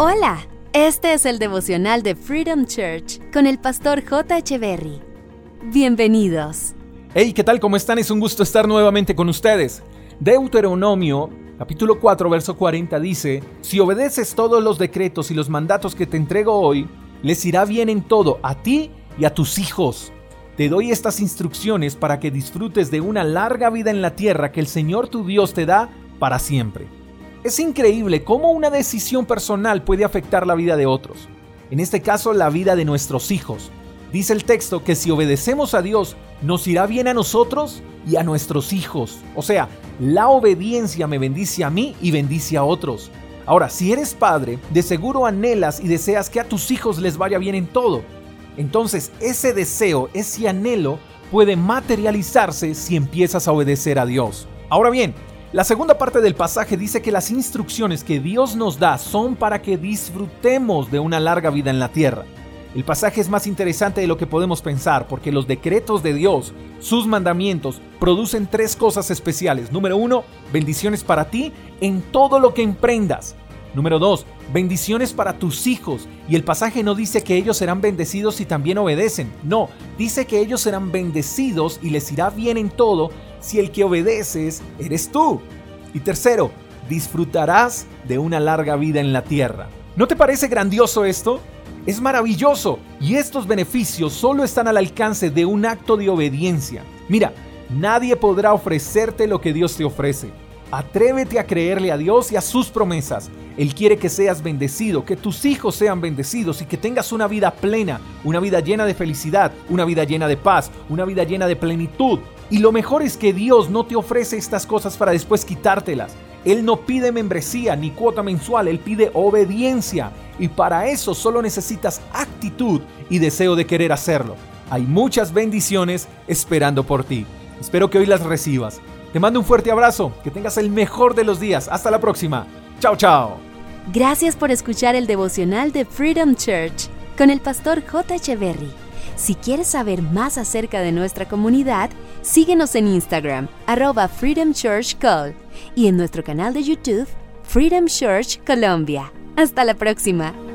Hola, este es el devocional de Freedom Church con el pastor J. Berry. Bienvenidos. Hey, ¿qué tal? ¿Cómo están? Es un gusto estar nuevamente con ustedes. Deuteronomio, capítulo 4, verso 40 dice, Si obedeces todos los decretos y los mandatos que te entrego hoy, les irá bien en todo, a ti y a tus hijos. Te doy estas instrucciones para que disfrutes de una larga vida en la tierra que el Señor tu Dios te da para siempre. Es increíble cómo una decisión personal puede afectar la vida de otros. En este caso, la vida de nuestros hijos. Dice el texto que si obedecemos a Dios, nos irá bien a nosotros y a nuestros hijos. O sea, la obediencia me bendice a mí y bendice a otros. Ahora, si eres padre, de seguro anhelas y deseas que a tus hijos les vaya bien en todo. Entonces, ese deseo, ese anhelo, puede materializarse si empiezas a obedecer a Dios. Ahora bien, la segunda parte del pasaje dice que las instrucciones que Dios nos da son para que disfrutemos de una larga vida en la tierra. El pasaje es más interesante de lo que podemos pensar porque los decretos de Dios, sus mandamientos, producen tres cosas especiales. Número uno, bendiciones para ti en todo lo que emprendas. Número dos, bendiciones para tus hijos. Y el pasaje no dice que ellos serán bendecidos si también obedecen. No, dice que ellos serán bendecidos y les irá bien en todo si el que obedeces eres tú. Y tercero, disfrutarás de una larga vida en la tierra. ¿No te parece grandioso esto? Es maravilloso y estos beneficios solo están al alcance de un acto de obediencia. Mira, nadie podrá ofrecerte lo que Dios te ofrece. Atrévete a creerle a Dios y a sus promesas. Él quiere que seas bendecido, que tus hijos sean bendecidos y que tengas una vida plena, una vida llena de felicidad, una vida llena de paz, una vida llena de plenitud. Y lo mejor es que Dios no te ofrece estas cosas para después quitártelas. Él no pide membresía ni cuota mensual, Él pide obediencia. Y para eso solo necesitas actitud y deseo de querer hacerlo. Hay muchas bendiciones esperando por ti. Espero que hoy las recibas. Te mando un fuerte abrazo, que tengas el mejor de los días. Hasta la próxima. Chao, chao. Gracias por escuchar el devocional de Freedom Church con el pastor J. Echeverry. Si quieres saber más acerca de nuestra comunidad, síguenos en Instagram, arroba Freedom Church Call, y en nuestro canal de YouTube, Freedom Church Colombia. Hasta la próxima.